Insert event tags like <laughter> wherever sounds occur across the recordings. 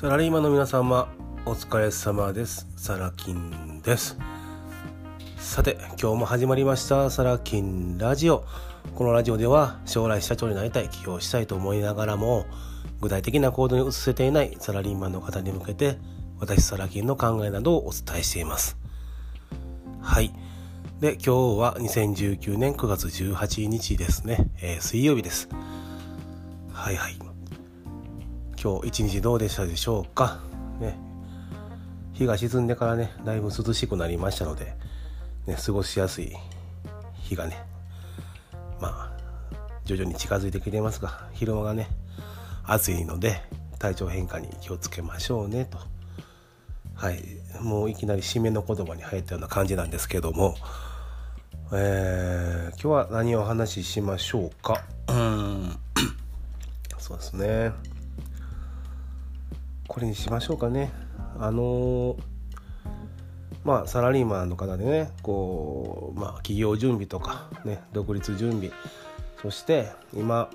サラリーマンの皆様お疲れ様です。サラキンです。さて今日も始まりましたサラキンラジオ。このラジオでは将来社長になりたい起業したいと思いながらも具体的な行動に移せていないサラリーマンの方に向けて私サラキンの考えなどをお伝えしています。はい。で今日は2019年9月18日ですね、えー、水曜日です。はいはい。今日一日どうでしたでしょうか？ね。日が沈んでからねだいぶ涼しくなりましたので、ね、過ごしやすい日がねまあ徐々に近づいてきてますが昼間がね暑いので体調変化に気をつけましょうねと。はい。もういきなり締めの言葉に入ったような感じなんですけどもえー、今日は何をお話ししましょうか？うん。そうですね。これにしましょうかね。あの、まあサラリーマンの方でねこうまあ企業準備とかね独立準備そして今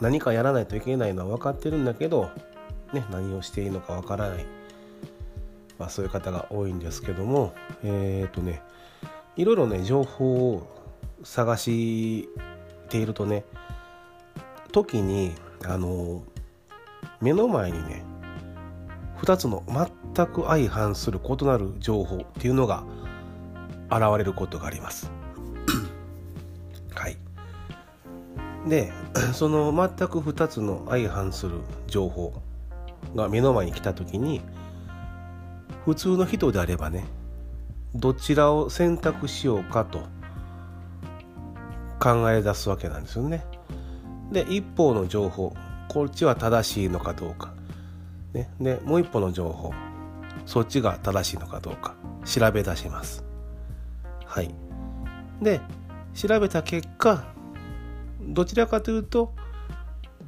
何かやらないといけないのは分かってるんだけど、ね、何をしていいのか分からない、まあ、そういう方が多いんですけどもえっ、ー、とねいろいろね情報を探しているとね時にあの目の前にね2つの全く相反する異なる情報っていうのが現れることがあります。はい。で <clears throat> その全く2つの相反する情報が目の前に来た時に普通の人であればねどちらを選択しようかと考え出すわけなんですよね。で一方の情報こっちは正しいのかどうか、ね、でもう一方の情報。そっちが正しいのかどうか。調べ出します。はい、で調べた結果どちらかというと、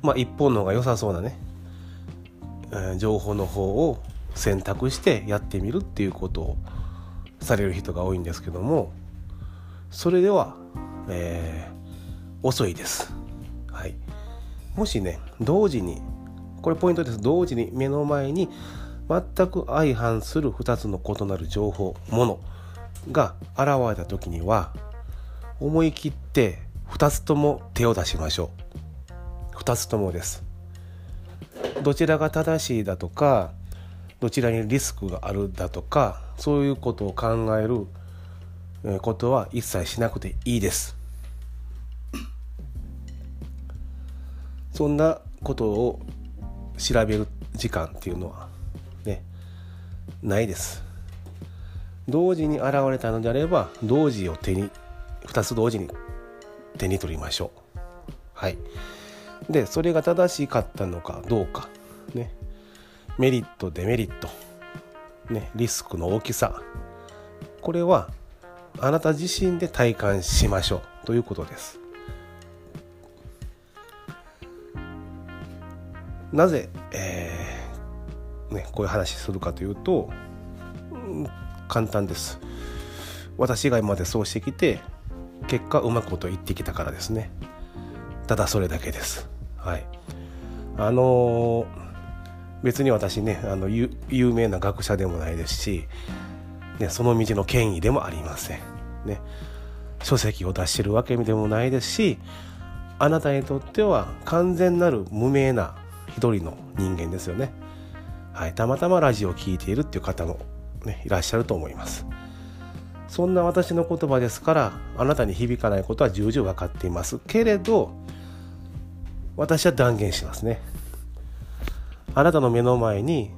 まあ、一方の方が良さそうなね、えー、情報の方を選択してやってみるっていうことをされる人が多いんですけどもそれでは、えー、遅いです。はい、もしね同時にこれポイントです。同時に目の前に全く相反する2つの異なる情報ものが現れた時には思い切って2つとも手を出しましょう。2つともです。どちらが正しいだとかどちらにリスクがあるだとかそういうことを考えることは一切しなくていいです。そんなことを調べる時間っていうのはねないです。同時に現れたのであれば同時を手に2つ同時に手に取りましょう。はい。でそれが正しかったのかどうか。ね。メリットデメリット、ね、リスクの大きさ。これはあなた自身で体感しましょう。ということです。なぜ、えーね、こういう話するかというと、うん、簡単です。私が今までそうしてきて結果うまくこと言ってきたからですね。ただそれだけです。はい。あのー別に私ねあの有名な学者でもないですし、ね、その道の権威でもありません。ね、書籍を出してるわけでもないですしあなたにとっては完全なる無名な一人の人間ですよね。はい、たまたまラジオを聴いているっていう方も、ね、いらっしゃると思います。そんな私の言葉ですからあなたに響かないことは重々分かっていますけれど私は断言しますね。あなたの目の前に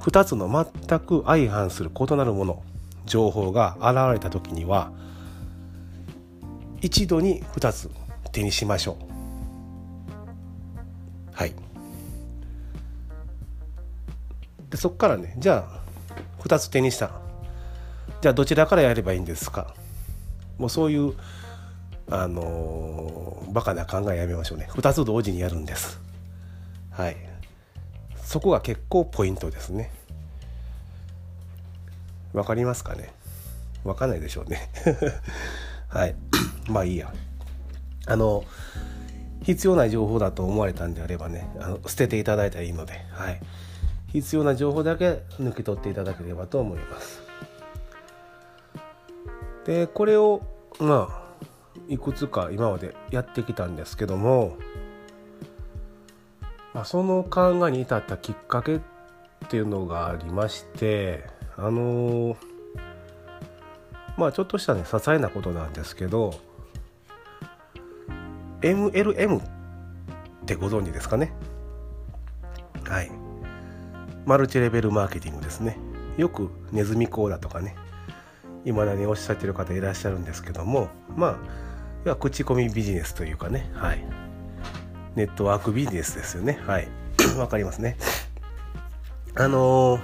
2つの全く相反する異なるもの情報が現れた時には一度に2つ手にしましょうはいでそこからねじゃあ2つ手にした。じゃあどちらからやればいいんですか？もうそういうあのー、バカな考えやめましょうね。2つ同時にやるんです。はい。そこが結構ポイントですね。わかりますかね？わかんないでしょうね。<laughs> はい。<coughs> まあいいや。あの必要ない情報だと思われたんであればねあの捨てていただいたらいいので、はい。必要な情報だけ抜き取っていただければと思います。でこれをまあいくつか今までやってきたんですけども、まあ、その考えに至ったきっかけっていうのがありましてあのー、まあちょっとしたね些細なことなんですけど MLM ってご存知ですかね？マルチレベルマーケティングですね。よくネズミ講だとかね今だにおっしゃってる方いらっしゃるんですけどもまあ要は口コミビジネスというかねはい。ネットワークビジネスですよね。はい。<coughs> わかりますね。あのー、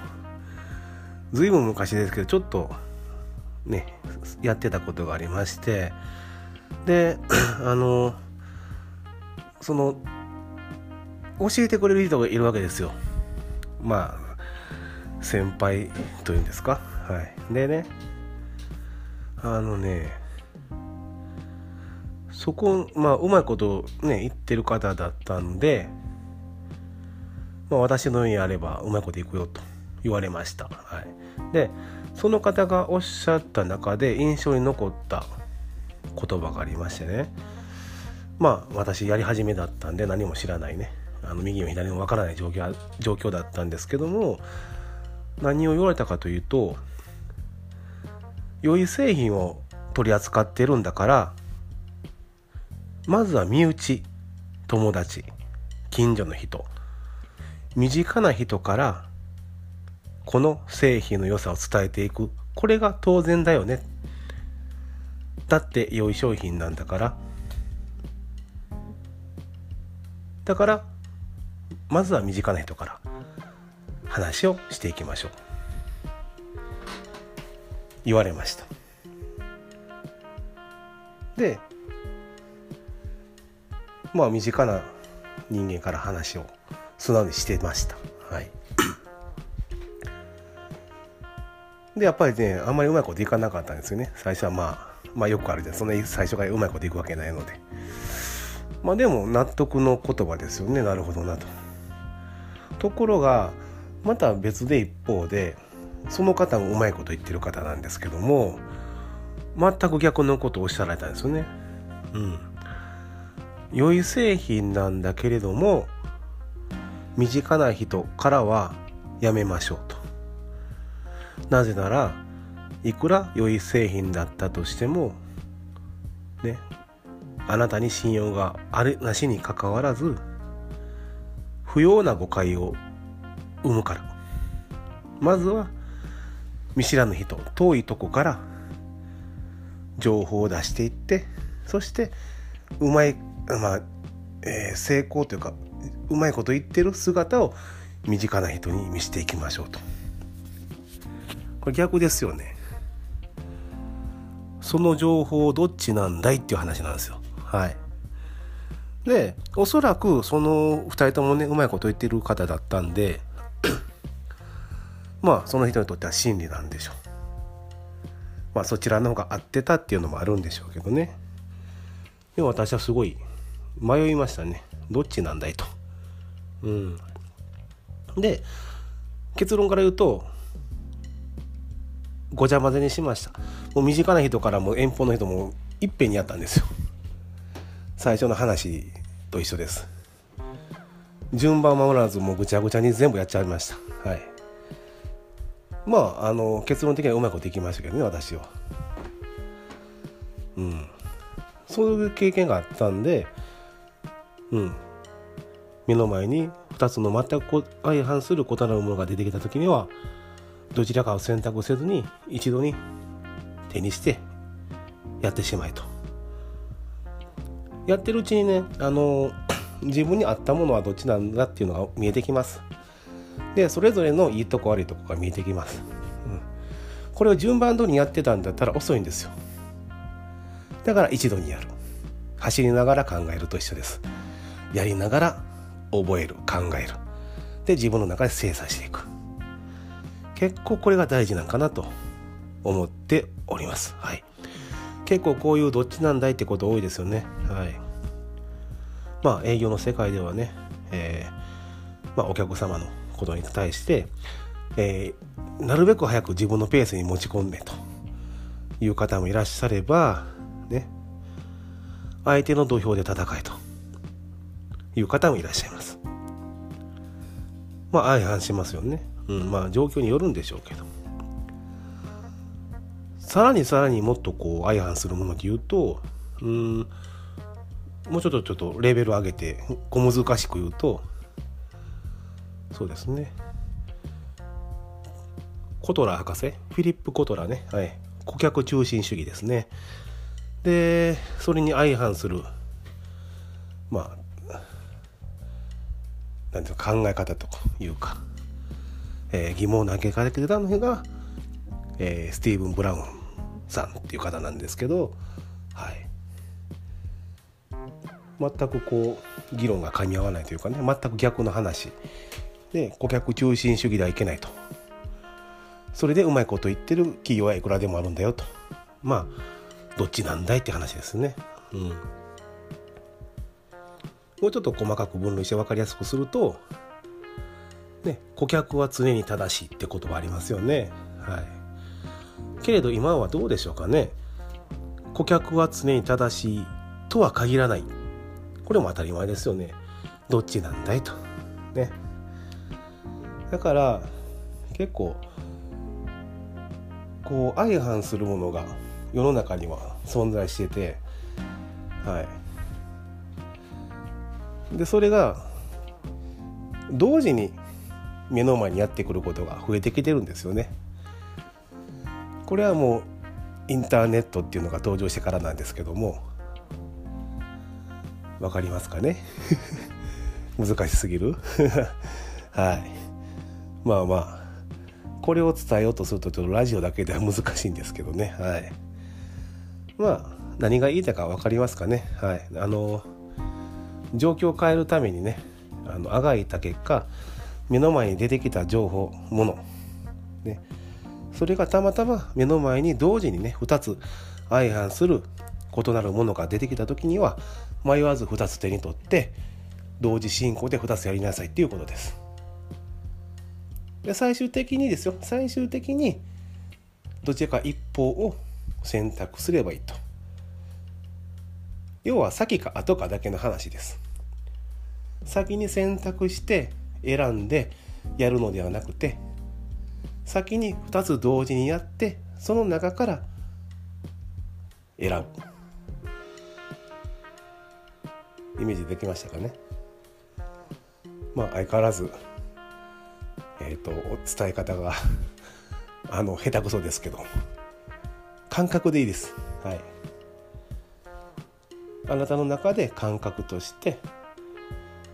ずいぶん昔ですけどちょっとねやってたことがありましてで <coughs> あのーその教えてくれる人がいるわけですよ。まあ先輩というんですか？はい。でねあのねそこまあうまいことね言ってる方だったんで、まあ、私のようにやればうまいこといくよと言われました、はい、でその方がおっしゃった中で印象に残った言葉がありましてね。まあ私やり始めだったんで何も知らないね。あの右も左もわからない状況状況だったんですけども何を言われたかというと良い製品を取り扱ってるんだからまずは身内友達近所の人身近な人からこの製品の良さを伝えていく。これが当然だよね。だって良い商品なんだから。だからまずは身近な人から話をしていきましょう。言われました。でまあ身近な人間から話を素直にしてました。はい。でやっぱりねあんまりうまいこといかなかったんですよね。最初はまあまあよくあるじゃん。そんな最初からうまいこといくわけないので。まあでも納得の言葉ですよね。なるほどなと。ところがまた別で一方でその方もうまいこと言ってる方なんですけども全く逆のことをおっしゃられたんですよね。うん。良い製品なんだけれども身近な人からはやめましょうと。なぜならいくら良い製品だったとしてもねあなたに信用があるなしにかかわらず不要な誤解を生むから。まずは見知らぬ人遠いとこから情報を出していってそしてうまいまあ、えー、成功というかうまいこと言ってる姿を身近な人に見せていきましょうと。これ逆ですよね。その情報どっちなんだいっていう話なんですよ。はい。で、おそらくその2人ともね、うまいこと言ってる方だったんで、<coughs> まあ、その人にとっては真理なんでしょう。まあ、そちらの方が合ってたっていうのもあるんでしょうけどね。でも私はすごい迷いましたね。どっちなんだいと。うん。で、結論から言うと、ごちゃ混ぜにしました。もう身近な人からも遠方の人もいっぺんにやったんですよ。最初の話と一緒です。順番守らずもうぐちゃぐちゃに全部やっちゃいました。はい。まああの結論的にはうまいこといきましたけどね私は。うん。そういう経験があったんでうん。目の前に2つの全く相反する異なるものが出てきた時にはどちらかを選択せずに一度に手にしてやってしまえと。やってるうちにねあの <coughs> 自分に合ったものはどっちなんだっていうのが見えてきます。でそれぞれのいいとこ悪いとこが見えてきます、うん、これを順番通りにやってたんだったら遅いんですよ。だから一度にやる。走りながら考えると一緒です。やりながら覚える考える。で自分の中で精査していく。結構これが大事なんかなと思っております。はい。結構こういうどっちなんだいってこと多いですよね。はい。まあ営業の世界ではね、えー、まあ、お客様のことに対して、えー、なるべく早く自分のペースに持ち込んでという方もいらっしゃれば、ね、相手の土俵で戦えという方もいらっしゃいます。まあ相反しますよね。うん、まあ状況によるんでしょうけど。さらにさらにもっとこう相反するもので言うと、うん、もうちょっとちょっとレベル上げて小難しく言うと、そうですね。コトラ博士、フィリップ・コトラね、はい、顧客中心主義ですね。で、それに相反する、まあ、なんていうか考え方というか、えー、疑問を投げかけてたのが、えー、スティーブン・ブラウンさんっていう方なんですけど、はい、全くこう議論が噛み合わないというかね全く逆の話。で顧客中心主義ではいけないと。それでうまいこと言ってる企業はいくらでもあるんだよと。まあどっちなんだいって話ですね。うん。もうちょっと細かく分類して分かりやすくするとね顧客は常に正しいって言葉ありますよね。はい。けれど今はどうでしょうかね。顧客は常に正しいとは限らない。これも当たり前ですよね。どっちなんだいと。ね。だから結構こう相反するものが世の中には存在しててはい。でそれが同時に目の前にやってくることが増えてきてるんですよね。これはもうインターネットっていうのが登場してからなんですけども分かりますかね？<laughs> 難しすぎる？<laughs> はい。まあまあこれを伝えようとするとちょっとラジオだけでは難しいんですけどね。はい。まあ何が言いたいか分かりますかね？はい。あの状況を変えるためにねあのあがいた結果目の前に出てきた情報ものね。それがたまたま目の前に同時にね2つ相反する異なるものが出てきた時には迷わず2つ手に取って同時進行で2つやりなさいっていうことです。で最終的にですよ最終的にどちらか一方を選択すればいいと。要は先か後かだけの話です。先に選択して選んでやるのではなくて先に2つ同時にやってその中から選ぶ。イメージできましたかね？まあ相変わらずえっ、ー、と伝え方が <laughs> あの下手くそですけど感覚でいいです。はい。あなたの中で感覚として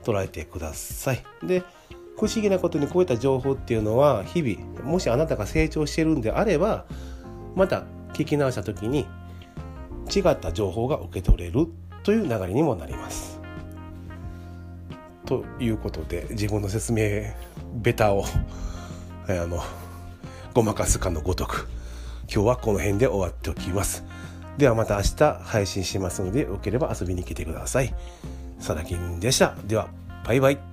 捉えてください。で不思議なことにこういった情報っていうのは日々もしあなたが成長してるんであればまた聞き直した時に違った情報が受け取れるという流れにもなります。ということで自分の説明ベタを <laughs> あのごまかすかのごとく今日はこの辺で終わっておきます。ではまた明日配信しますのでよければ遊びに来てください。サラキンでした。ではバイバイ。